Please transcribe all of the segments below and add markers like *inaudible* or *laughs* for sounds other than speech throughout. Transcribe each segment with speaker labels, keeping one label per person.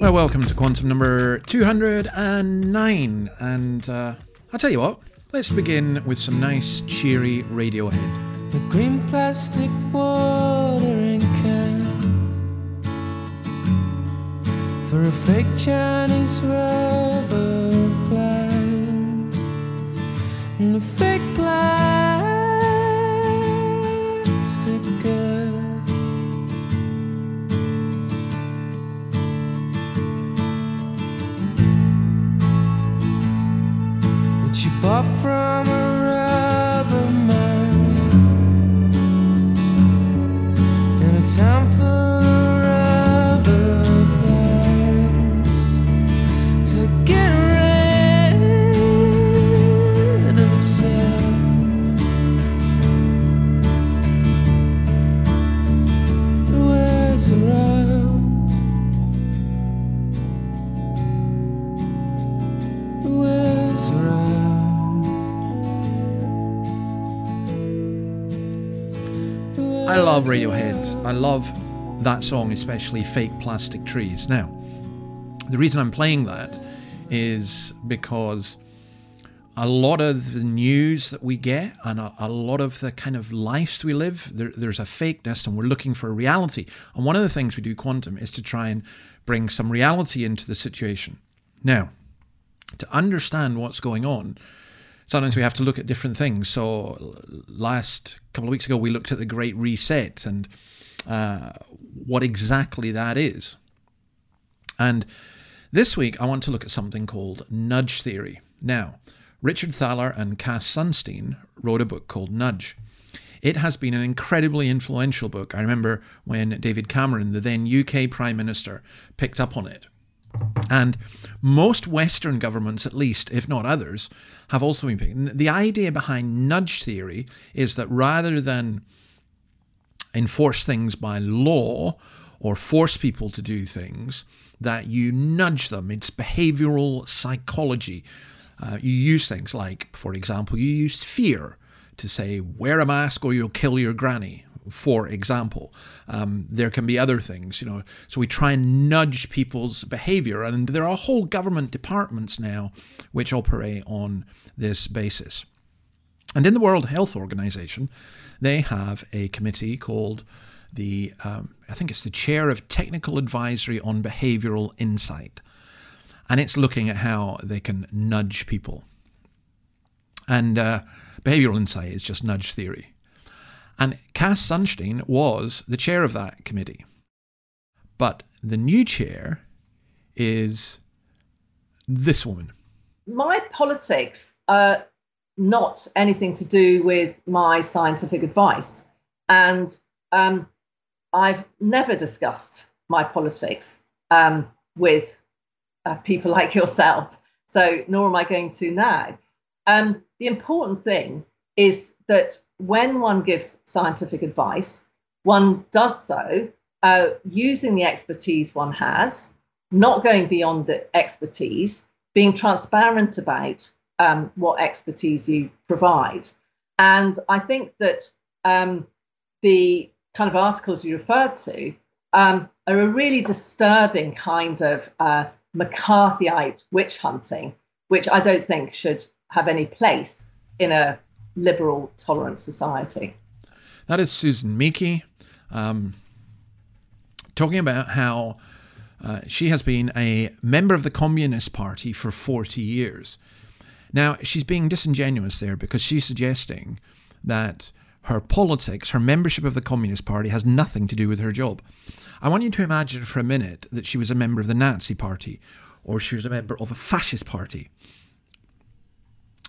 Speaker 1: Well, welcome to Quantum number 209. And uh, I'll tell you what, let's begin with some nice, cheery Radiohead.
Speaker 2: The green plastic watering can for a fake Chinese rubber plant and a fake plastic Bought from
Speaker 1: love Radiohead. I love that song, especially Fake Plastic Trees. Now, the reason I'm playing that is because a lot of the news that we get and a, a lot of the kind of lives we live, there, there's a fakeness and we're looking for a reality. And one of the things we do, Quantum, is to try and bring some reality into the situation. Now, to understand what's going on, sometimes we have to look at different things. So, last couple of weeks ago, we looked at the Great Reset and uh, what exactly that is. And this week, I want to look at something called nudge theory. Now, Richard Thaler and Cass Sunstein wrote a book called Nudge. It has been an incredibly influential book. I remember when David Cameron, the then UK Prime Minister, picked up on it. And most Western governments, at least, if not others, have also been picking. The idea behind nudge theory is that rather than enforce things by law or force people to do things, that you nudge them. It's behavioral psychology. Uh, you use things like, for example, you use fear to say, wear a mask or you'll kill your granny, for example. Um, there can be other things, you know. So we try and nudge people's behavior, and there are whole government departments now which operate on this basis. And in the World Health Organization, they have a committee called the, um, I think it's the Chair of Technical Advisory on Behavioral Insight. And it's looking at how they can nudge people. And uh, behavioral insight is just nudge theory. And Cass Sunstein was the chair of that committee. But the new chair is this woman.
Speaker 3: my politics are not anything to do with my scientific advice. And um, I've never discussed my politics um, with uh, people *laughs* like yourself. So, nor am I going to now. Um, the important thing is that when one gives scientific advice, one does so uh, using the expertise one has, not going beyond the expertise, being transparent about um, what expertise you provide. And I think that um, the kind of articles you referred to um, are a really disturbing kind of uh, McCarthyite witch hunting, which I don't think should have any place in a liberal, tolerant society.
Speaker 1: That is Susan Michie um, talking about how uh, she has been a member of the Communist Party for 40 years. Now, she's being disingenuous there because she's suggesting that her politics, her membership of the Communist Party, has nothing to do with her job. I want you to imagine for a minute that she was a member of the Nazi Party or she was a member of a fascist party.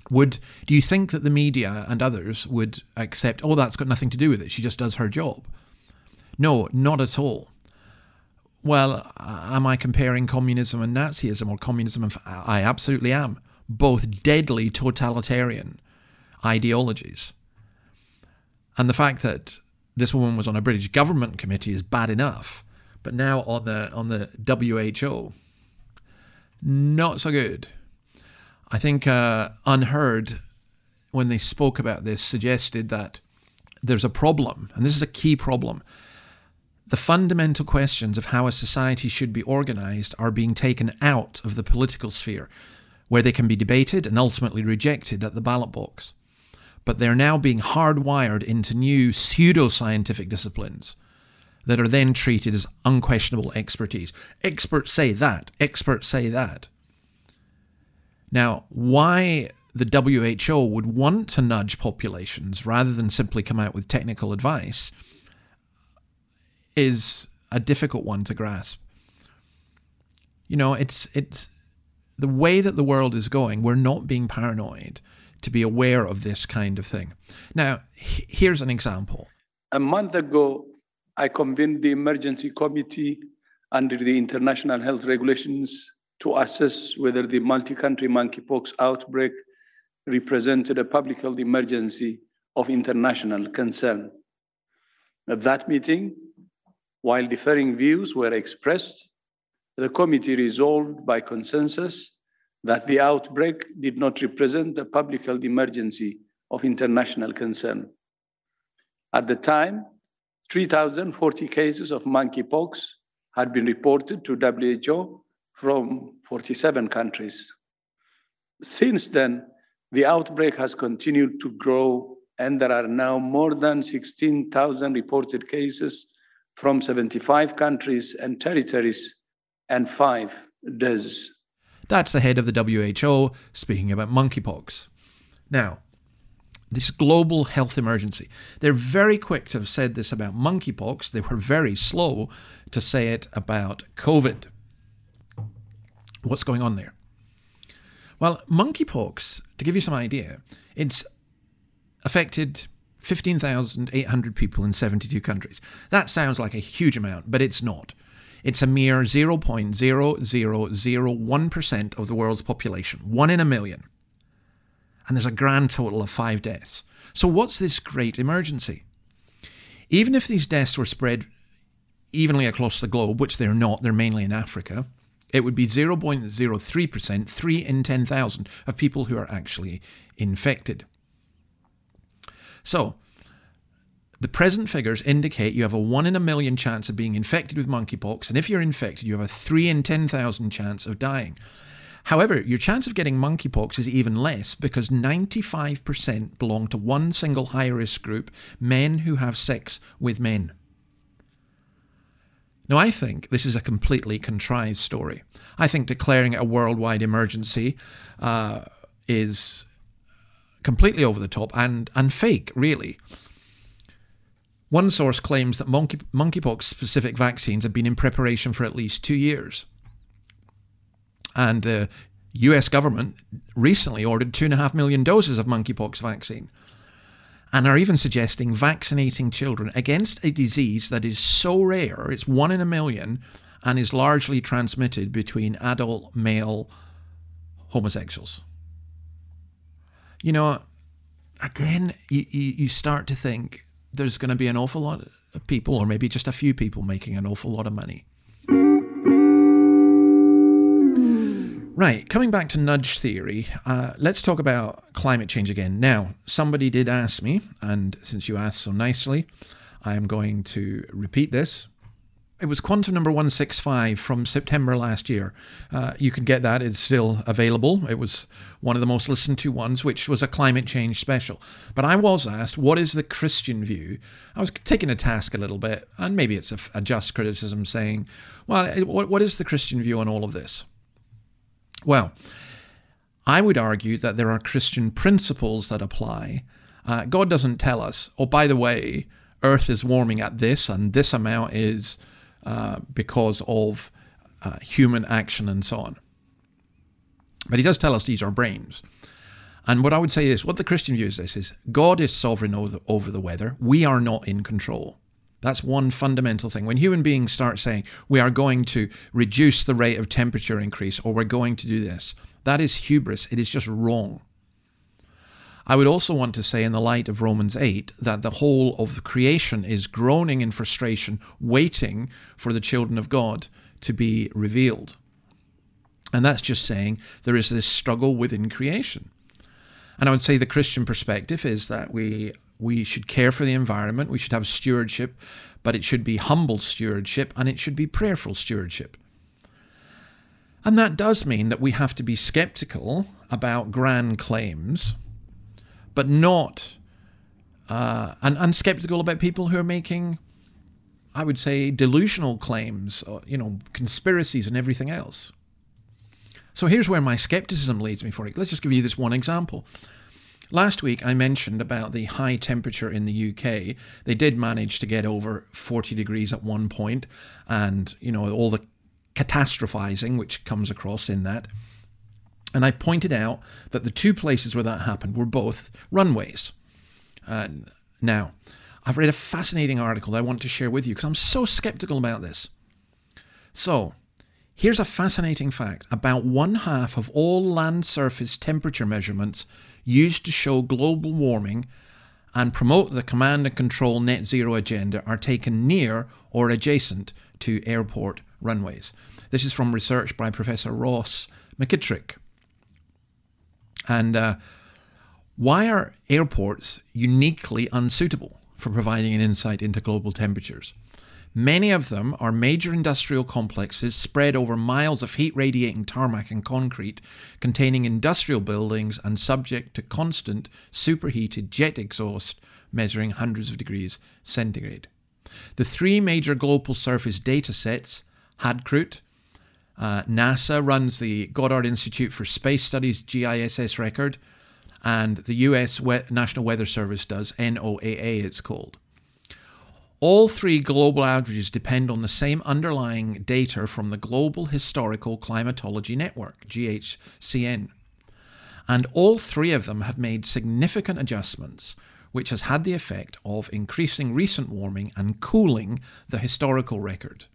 Speaker 1: Would do you think that the media and others would accept? Oh, that's got nothing to do with it. She just does her job. No, not at all. well, am I comparing communism and Nazism or communism and. I absolutely am. Both deadly totalitarian ideologies. And the fact that this woman was on a British government committee is bad enough, but now on the on the WHO, not so good. I think uh, UnHerd, when they spoke about this, suggested that there's a problem, and this is a key problem. The fundamental questions of how a society should be organized are being taken out of the political sphere, where they can be debated and ultimately rejected at the ballot box but they're now being hardwired into new pseudo-scientific disciplines that are then treated as unquestionable expertise. Experts say that, experts say that. Now, why the WHO would want to nudge populations rather than simply come out with technical advice is a difficult one to grasp. You know, it's it's the way that the world is going, we're not being paranoid to be aware of this kind of thing. Now, here's an example.
Speaker 4: A month ago, I convened the emergency committee under the international health regulations to assess whether the multi country monkeypox outbreak represented a public health emergency of international concern. At that meeting, while differing views were expressed, the committee resolved by consensus that the outbreak did not represent a public health emergency of international concern. At the time, 3,040 cases of monkeypox had been reported to WHO from 47 countries. Since then, the outbreak has continued to grow, and there are now more than 16,000 reported cases from 75 countries and territories and five deaths.
Speaker 1: That's the head of the WHO speaking about monkeypox. Now, this global health emergency. They're very quick to have said this about monkeypox. They were very slow to say it about COVID. What's going on there? Well, monkeypox, to give you some idea, it's affected 15,800 people in 72 countries. That sounds like a huge amount, but it's not. It's a mere 0.0001% of the world's population, one in a million. And there's a grand total of five deaths. So, what's this great emergency? Even if these deaths were spread evenly across the globe, which they're not, they're mainly in Africa, it would be 0.03%, 3 in 10,000 of people who are actually infected. So, the present figures indicate you have a 1 in a million chance of being infected with monkeypox, and if you're infected, you have a 3 in 10,000 chance of dying. However, your chance of getting monkeypox is even less because 95% belong to one single high risk group men who have sex with men. Now, I think this is a completely contrived story. I think declaring a worldwide emergency uh, is completely over the top and, and fake, really. One source claims that monkey, monkeypox specific vaccines have been in preparation for at least two years. And the US government recently ordered 2.5 million doses of monkeypox vaccine and are even suggesting vaccinating children against a disease that is so rare, it's one in a million, and is largely transmitted between adult male homosexuals. You know, again, you, you, you start to think there's going to be an awful lot of people, or maybe just a few people, making an awful lot of money. Right, coming back to nudge theory, uh, let's talk about climate change again. Now, somebody did ask me, and since you asked so nicely, I am going to repeat this. It was quantum number 165 from September last year. Uh, you can get that, it's still available. It was one of the most listened to ones, which was a climate change special. But I was asked, what is the Christian view? I was taking a task a little bit, and maybe it's a, a just criticism saying, well, what, what is the Christian view on all of this? Well, I would argue that there are Christian principles that apply. Uh, God doesn't tell us, oh, by the way, Earth is warming at this, and this amount is uh, because of uh, human action and so on. But he does tell us these are brains. And what I would say is what the Christian view is this is God is sovereign over the, over the weather. We are not in control. That's one fundamental thing. When human beings start saying, we are going to reduce the rate of temperature increase or we're going to do this, that is hubris. It is just wrong. I would also want to say, in the light of Romans 8, that the whole of creation is groaning in frustration, waiting for the children of God to be revealed. And that's just saying there is this struggle within creation. And I would say the Christian perspective is that we we should care for the environment, we should have stewardship, but it should be humble stewardship and it should be prayerful stewardship. And that does mean that we have to be skeptical about grand claims, but not, uh, and, and skeptical about people who are making, I would say, delusional claims, or, you know, conspiracies and everything else. So here's where my skepticism leads me for it. Let's just give you this one example. Last week, I mentioned about the high temperature in the UK. They did manage to get over 40 degrees at one point, and you know all the catastrophizing which comes across in that. And I pointed out that the two places where that happened were both runways. Uh, now, I've read a fascinating article I want to share with you because I'm so skeptical about this. So, here's a fascinating fact about one half of all land surface temperature measurements used to show global warming and promote the command and control net zero agenda are taken near or adjacent to airport runways. This is from research by Professor Ross McKitrick. And uh, why are airports uniquely unsuitable for providing an insight into global temperatures? Many of them are major industrial complexes spread over miles of heat radiating tarmac and concrete, containing industrial buildings and subject to constant superheated jet exhaust measuring hundreds of degrees centigrade. The three major global surface data sets, HADCRUT, uh, NASA runs the Goddard Institute for Space Studies GISS record, and the US we- National Weather Service does, NOAA it's called. All three global averages depend on the same underlying data from the Global Historical Climatology Network, GHCN. And all three of them have made significant adjustments, which has had the effect of increasing recent warming and cooling the historical record.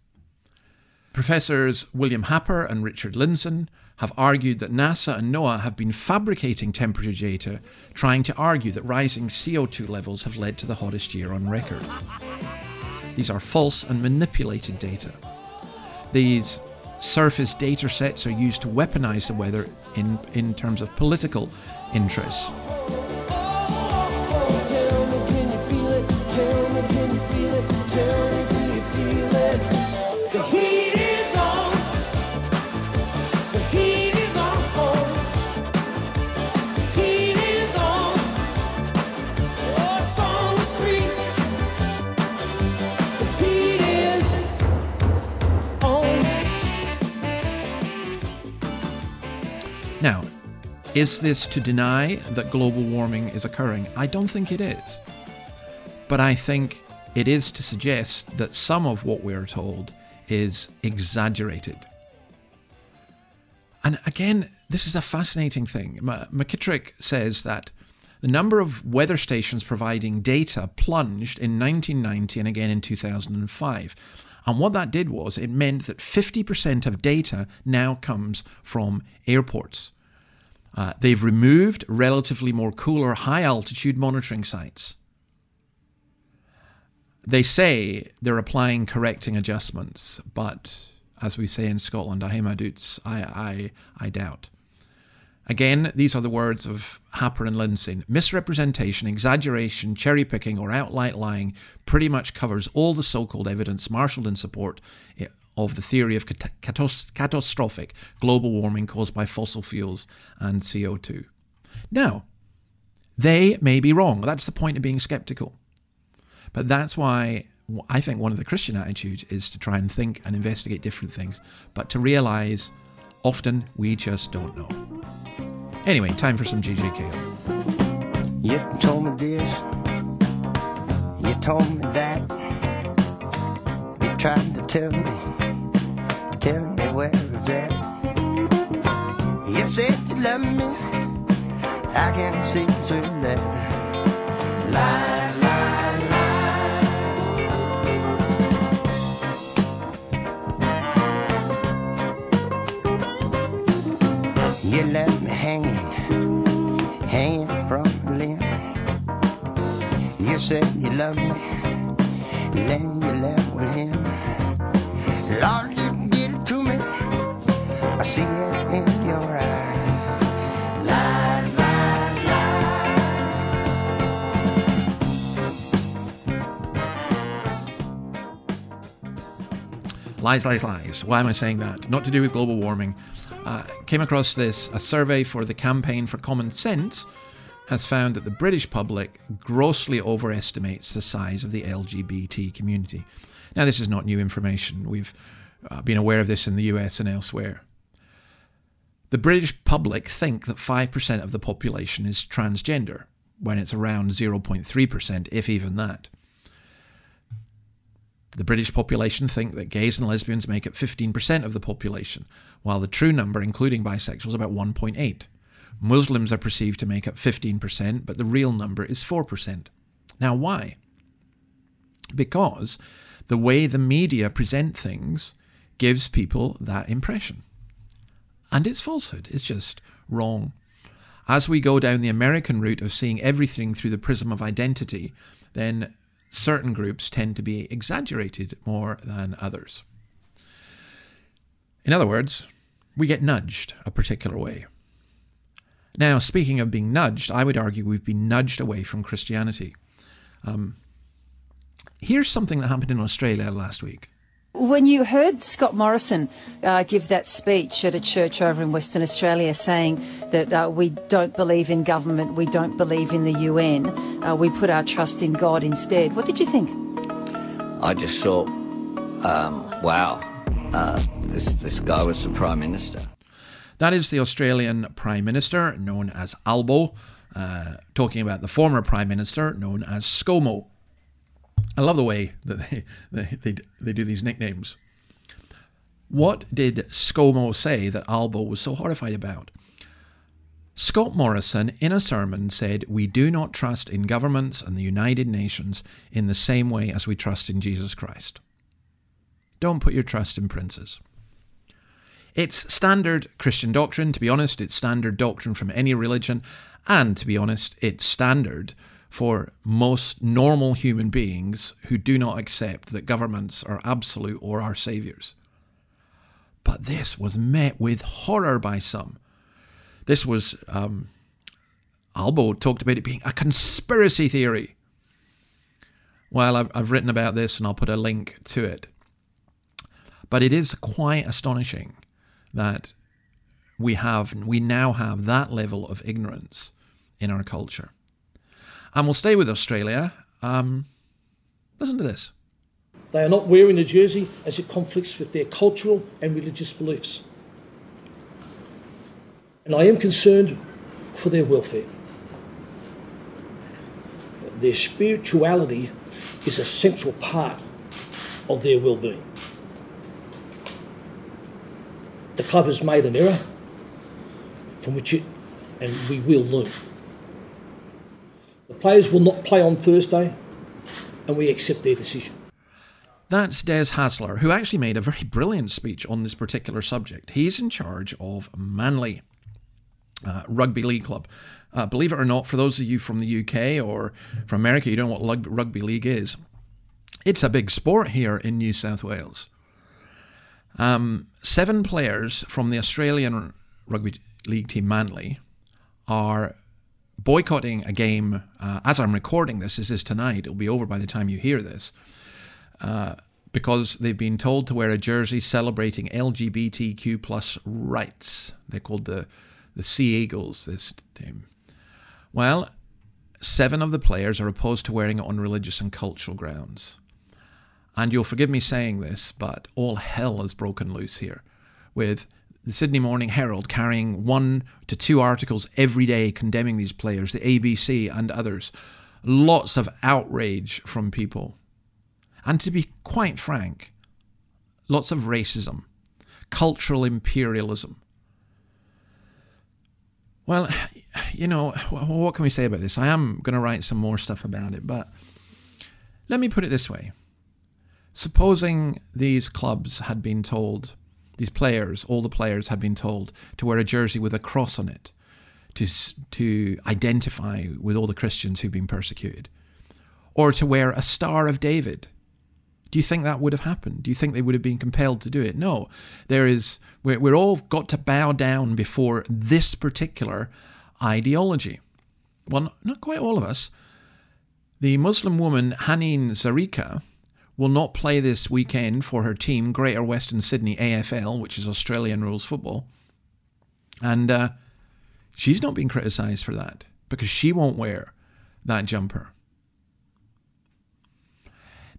Speaker 1: Professors William Happer and Richard Lindzen have argued that NASA and NOAA have been fabricating temperature data, trying to argue that rising CO2 levels have led to the hottest year on record. These are false and manipulated data. These surface data sets are used to weaponize the weather in, in terms of political interests. Is this to deny that global warming is occurring? I don't think it is. But I think it is to suggest that some of what we're told is exaggerated. And again, this is a fascinating thing. McKitrick says that the number of weather stations providing data plunged in 1990 and again in 2005. And what that did was it meant that 50% of data now comes from airports. Uh, they've removed relatively more cooler high altitude monitoring sites. They say they're applying correcting adjustments, but as we say in Scotland, I, I, I doubt. Again, these are the words of Happer and Lindzen. Misrepresentation, exaggeration, cherry picking, or outright lying pretty much covers all the so called evidence marshaled in support of the theory of cat- catastrophic global warming caused by fossil fuels and CO2. Now, they may be wrong. That's the point of being skeptical. But that's why I think one of the Christian attitudes is to try and think and investigate different things, but to realize often we just don't know. Anyway, time for some JJ Cale.
Speaker 5: You told me this, you told me that, you tried to tell me tell me where it's at. You said you love me, I can't see through that. Lies, lies, lies. You left me hanging, hanging from the limb. You said you love me, then you left with him. Lord, see it in your eyes.
Speaker 1: Lies, lies, Lies. Why am I saying that? Not to do with global warming. Uh, came across this a survey for the Campaign for Common Sense has found that the British public grossly overestimates the size of the LGBT community. Now, this is not new information. We've uh, been aware of this in the US and elsewhere. The British public think that 5% of the population is transgender, when it's around 0.3%, if even that. The British population think that gays and lesbians make up 15% of the population, while the true number, including bisexuals, is about 1.8. Muslims are perceived to make up 15%, but the real number is 4%. Now, why? Because the way the media present things gives people that impression. And it's falsehood, it's just wrong. As we go down the American route of seeing everything through the prism of identity, then certain groups tend to be exaggerated more than others. In other words, we get nudged a particular way. Now, speaking of being nudged, I would argue we've been nudged away from Christianity. Um, here's something that happened in Australia last week.
Speaker 6: When you heard Scott Morrison uh, give that speech at a church over in Western Australia saying that uh, we don't believe in government, we don't believe in the UN, uh, we put our trust in God instead, what did you think?
Speaker 7: I just thought, um, wow, uh, this, this guy was the Prime Minister.
Speaker 1: That is the Australian Prime Minister, known as Albo, uh, talking about the former Prime Minister, known as ScoMo. I love the way that they, *laughs* they, they, they do these nicknames. What did ScoMo say that Albo was so horrified about? Scott Morrison, in a sermon, said, We do not trust in governments and the United Nations in the same way as we trust in Jesus Christ. Don't put your trust in princes. It's standard Christian doctrine, to be honest, it's standard doctrine from any religion, and to be honest, it's standard for most normal human beings who do not accept that governments are absolute or are saviors. But this was met with horror by some. This was, um, Albo talked about it being a conspiracy theory. Well, I've, I've written about this and I'll put a link to it. But it is quite astonishing that we have, we now have that level of ignorance in our culture. And we'll stay with Australia. Um, listen to this.
Speaker 8: They are not wearing the jersey as it conflicts with their cultural and religious beliefs. And I am concerned for their welfare. Their spirituality is a central part of their well-being. The club has made an error from which it and we will learn. The players will not play on Thursday, and we accept their decision.
Speaker 1: That's Des Hasler, who actually made a very brilliant speech on this particular subject. He's in charge of Manly uh, Rugby League Club. Uh, believe it or not, for those of you from the UK or from America, you don't know what rugby league is. It's a big sport here in New South Wales. Um, seven players from the Australian rugby league team Manly are boycotting a game uh, as I'm recording this. This is tonight. It'll be over by the time you hear this. Uh, because they've been told to wear a jersey celebrating LGBTQ plus rights. They're called the the Sea Eagles. This team. Well, seven of the players are opposed to wearing it on religious and cultural grounds. And you'll forgive me saying this, but all hell has broken loose here, with the Sydney Morning Herald carrying one to two articles every day condemning these players, the ABC and others. Lots of outrage from people. And to be quite frank, lots of racism, cultural imperialism. Well, you know, what can we say about this? I am going to write some more stuff about it, but let me put it this way. Supposing these clubs had been told these players, all the players had been told to wear a jersey with a cross on it to, to identify with all the Christians who've been persecuted, or to wear a Star of David. Do you think that would have happened? Do you think they would have been compelled to do it? No. There is, we're, we're all got to bow down before this particular ideology. Well, not quite all of us. The Muslim woman Haneen Zreika will not play this weekend for her team, Greater Western Sydney AFL, which is Australian rules football. And uh, she's not being criticised for that because she won't wear that jumper.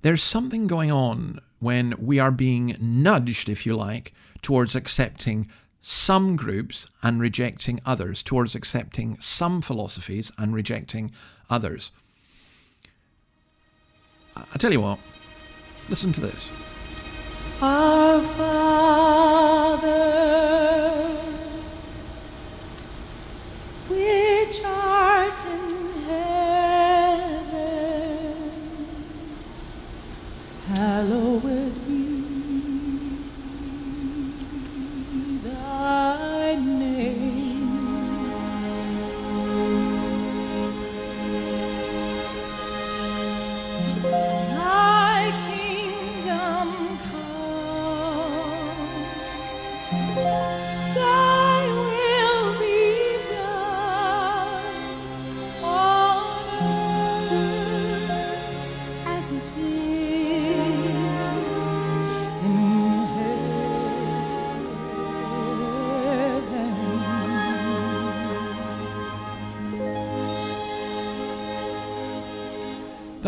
Speaker 1: There's something going on when we are being nudged, if you like, towards accepting some groups and rejecting others, towards accepting some philosophies and rejecting others. I tell you what, listen to this.
Speaker 2: Our Father,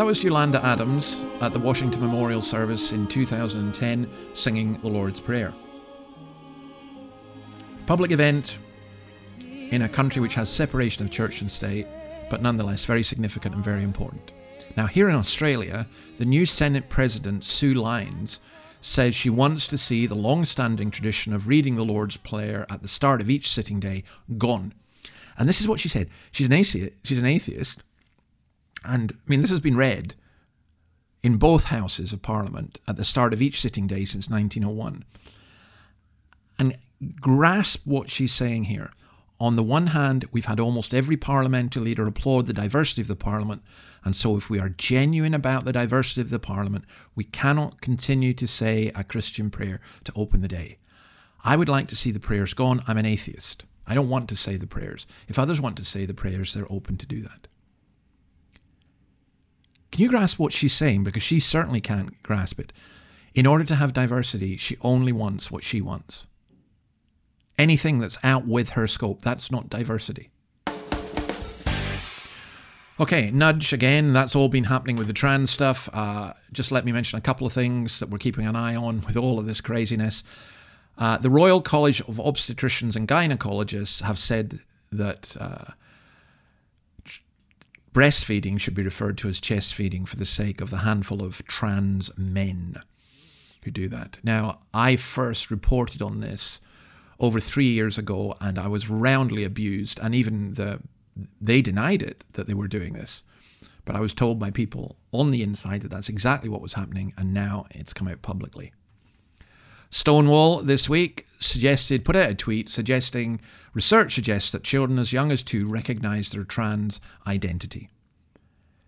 Speaker 1: That was Yolanda Adams at the Washington Memorial Service in 2010 singing the Lord's Prayer. Public event in a country which has separation of church and state, but nonetheless very significant and very important. Now, here in Australia, the new Senate President, Sue Lines, says she wants to see the long standing tradition of reading the Lord's Prayer at the start of each sitting day gone. And this is what she said. She's an atheist, she's an atheist and I mean, this has been read in both houses of Parliament at the start of each sitting day since 1901. And grasp what she's saying here. On the one hand, we've had almost every parliamentary leader applaud the diversity of the Parliament, and so if we are genuine about the diversity of the Parliament, we cannot continue to say a Christian prayer to open the day. I would like to see the prayers gone. I'm an atheist. I don't want to say the prayers. If others want to say the prayers, they're open to do that. Can you grasp what she's saying? Because she certainly can't grasp it. In order to have diversity, she only wants what she wants. Anything that's out with her scope, that's not diversity. Okay, nudge again. That's all been happening with the trans stuff. Uh, just let me mention a couple of things that we're keeping an eye on with all of this craziness. Uh, the Royal College of Obstetricians and Gynecologists have said that uh, breastfeeding should be referred to as chest feeding for the sake of the handful of trans men who do that. Now, I first reported on this over three years ago, and I was roundly abused, and even the they denied it that they were doing this. But I was told by people on the inside that that's exactly what was happening, and now it's come out publicly. Stonewall this week suggested, put out a tweet suggesting research suggests that children as young as two recognize their trans identity.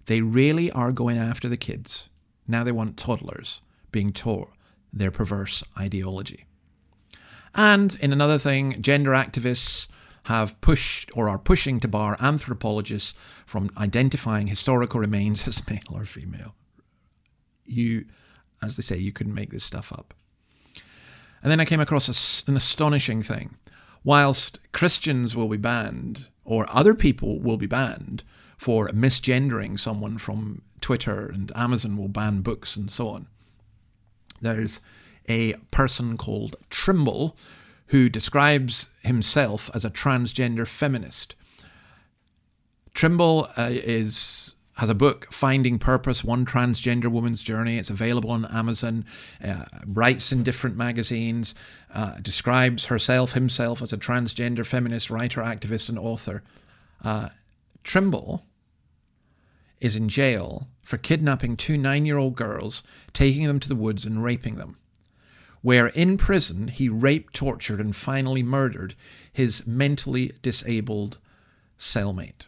Speaker 1: They really are going after the kids. Now they want toddlers being taught their perverse ideology. And in another thing, gender activists have pushed or are pushing to bar anthropologists from identifying historical remains as male or female. You, as they say, you couldn't make this stuff up. And then I came across a, an astonishing thing. Whilst Christians will be banned, or other people will be banned for misgendering someone from Twitter, and Amazon will ban books and so on, there's a person called Trimble who describes himself as a transgender feminist. Trimble uh, is has a book, Finding Purpose One Transgender Woman's Journey. It's available on Amazon, uh, writes in different magazines, uh, describes herself, himself as a transgender feminist writer, activist, and author. Uh, Trimble is in jail for kidnapping two nine year old girls, taking them to the woods, and raping them. where in prison he raped, tortured, and finally murdered his mentally disabled cellmate.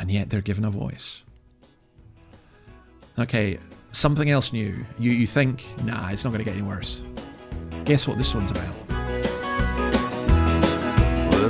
Speaker 1: And yet they're given a voice. Okay, something else new. You, you think, nah, it's not going to get any worse. Guess what this one's about?
Speaker 9: Well,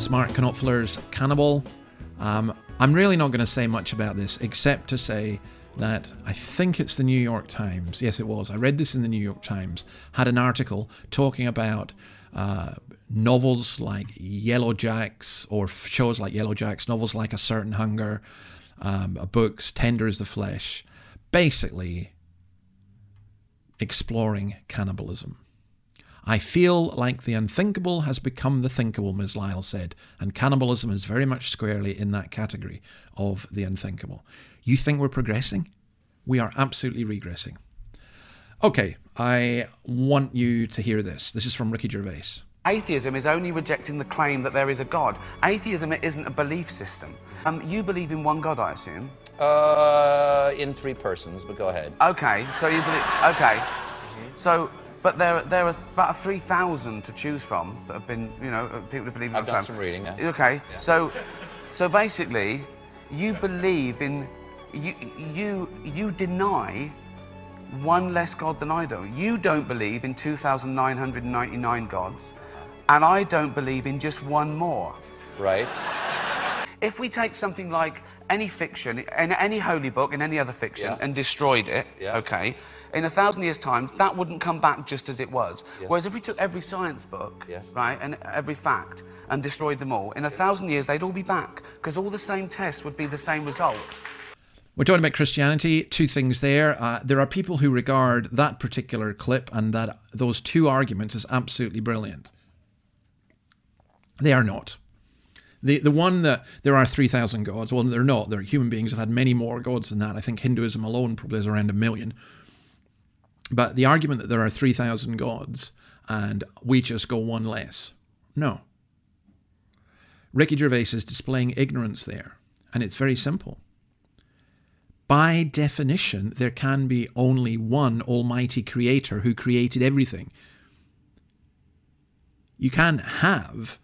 Speaker 1: That's Mark Knopfler's Cannibal. Um, I'm really not going to say much about this except to say that I think it's the New York Times. Yes, it was. I read this in the New York Times. Had an article talking about uh, novels like Yellow Jacks or shows like Yellow Jacks, novels like A Certain Hunger, um, books Tender as the Flesh, basically exploring cannibalism. I feel like the unthinkable has become the thinkable, Ms. Lyle said, and cannibalism is very much squarely in that category of the unthinkable. You think we're progressing? We are absolutely regressing. Okay, I want you to hear this. This is from Ricky Gervais.
Speaker 10: Atheism is only rejecting the claim that there is a God. Atheism isn't a belief system. Um, you believe in one God, I assume.
Speaker 11: Uh, in three persons, but go ahead.
Speaker 10: Okay, so you believe. Okay, so but there there are about three thousand to choose from that have been you know people who believe in
Speaker 11: I've done
Speaker 10: same-
Speaker 11: some reading. Yeah.
Speaker 10: Okay,
Speaker 11: Yeah.
Speaker 10: so so basically, you believe in you you you deny one less God than I do. You don't believe in two thousand nine hundred ninety nine gods, and I don't believe in just one more.
Speaker 11: Right.
Speaker 10: If we take something like any fiction, in any holy book, in any other fiction,
Speaker 11: Yeah.
Speaker 10: and destroyed it,
Speaker 11: Yeah.
Speaker 10: okay, in a thousand years' time, that wouldn't come back just as it was.
Speaker 11: Yes.
Speaker 10: Whereas if we took every science book,
Speaker 11: Yes.
Speaker 10: right, and every fact, and destroyed them all, in a thousand years, they'd all be back, because all the same tests would be the same result.
Speaker 1: We're talking about Christianity. Two things there. Uh, there are people who regard that particular clip and that those two arguments as absolutely brilliant. They are not. The the one that there are three thousand gods. Well, they're not. They're human beings have had many more gods than that. I think Hinduism alone probably is around a million. But the argument that there are three thousand gods and we just go one less, no. Ricky Gervais is displaying ignorance there, and it's very simple by definition, there can be only one almighty creator who created everything. You can't have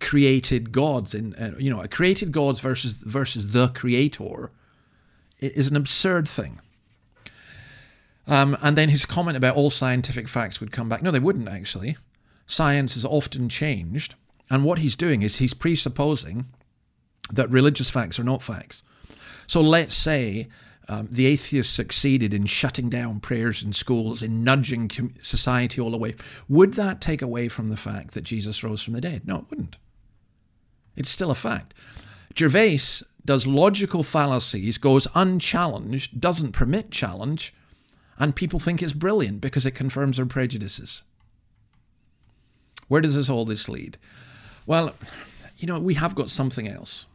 Speaker 1: created gods in uh, you know created gods versus versus the creator is an absurd thing. Um, and then his comment about all scientific facts would come back. No, they wouldn't actually. Science has often changed, and what he's doing is he's presupposing that religious facts are not facts. So let's say um, the atheists succeeded in shutting down prayers in schools, in nudging society all away. Would that take away from the fact that Jesus rose from the dead? No, it wouldn't. It's still a fact. Gervais does logical fallacies, goes unchallenged, doesn't permit challenge, and people think it's brilliant because it confirms their prejudices. Where does this all this lead? Well, you know, we have got something else.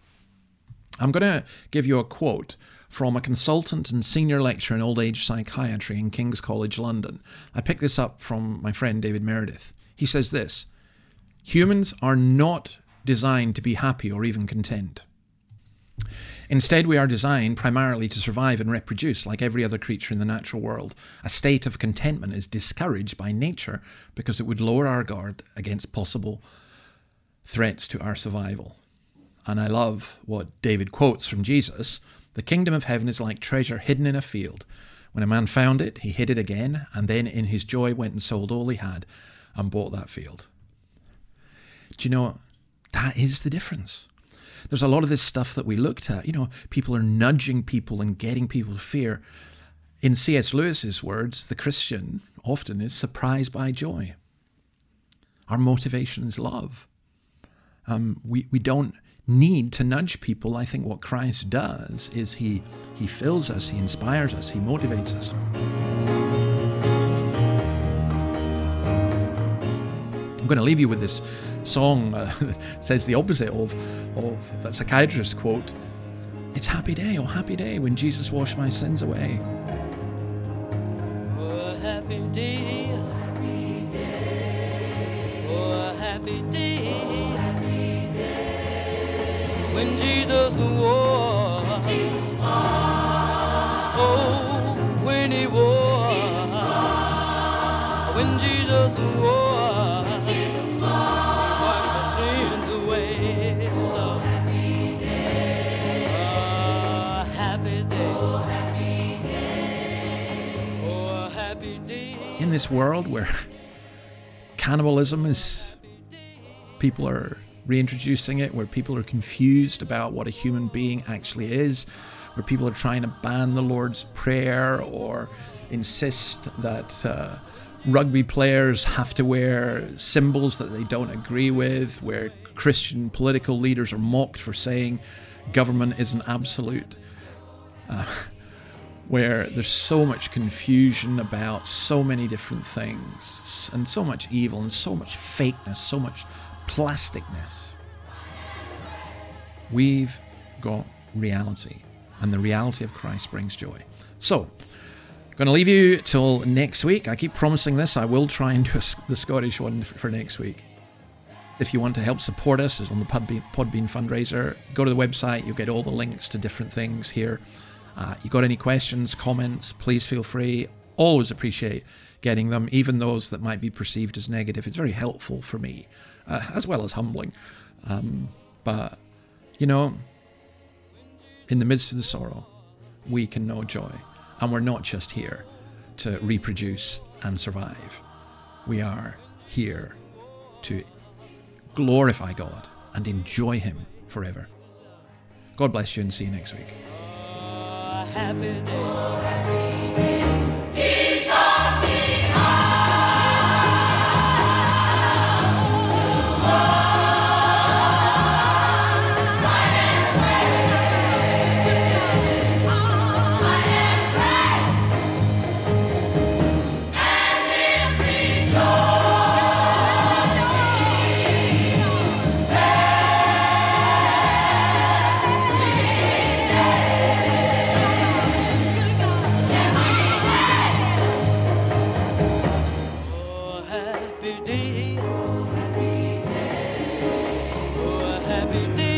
Speaker 1: I'm going to give you a quote from a consultant and senior lecturer in old age psychiatry in King's College London. I picked this up from my friend David Meredith. He says this Humans are not designed to be happy or even content. Instead, we are designed primarily to survive and reproduce like every other creature in the natural world. A state of contentment is discouraged by nature because it would lower our guard against possible threats to our survival. And I love what David quotes from Jesus The kingdom of heaven is like treasure hidden in a field. When a man found it, he hid it again, and then in his joy went and sold all he had and bought that field. Do you know, that is the difference. There's a lot of this stuff that we looked at. You know, people are nudging people and getting people to fear. In C.S. Lewis's words, the Christian often is surprised by joy. Our motivation is love. Um, we, we don't need to nudge people. I think what Christ does is he he fills us, he inspires us, he motivates us. I'm going to leave you with this song uh, *laughs* says the opposite of of that psychiatrist quote. It's happy day, oh happy day when Jesus washed my sins away.
Speaker 12: Oh, happy day. Oh, happy day. When Jesus wore. Oh, when he wore. When Jesus wore. Washed
Speaker 1: this world where *laughs* cannibalism is people are reintroducing it where people are confused about what a human being actually is where people are trying to ban the lord's prayer or insist that uh, rugby players have to wear symbols that they don't agree with where christian political leaders are mocked for saying government is an absolute uh, where there's so much confusion about so many different things and so much evil and so much fakeness, so much plasticness. We've got reality, and the reality of Christ brings joy. So, going to leave you till next week. I keep promising this. I will try and do the Scottish one for next week. If you want to help support us, on the Podbean, Podbean fundraiser. Go to the website. You'll get all the links to different things here. Uh, you got any questions, comments? Please feel free. Always appreciate getting them, even those that might be perceived as negative. It's very helpful for me, uh, as well as humbling. Um, but you know, in the midst of the sorrow, we can know joy, and we're not just here to reproduce and survive. We are here to glorify God and enjoy Him forever. God bless you and see you next week.
Speaker 12: Happy day. Oh, happy day.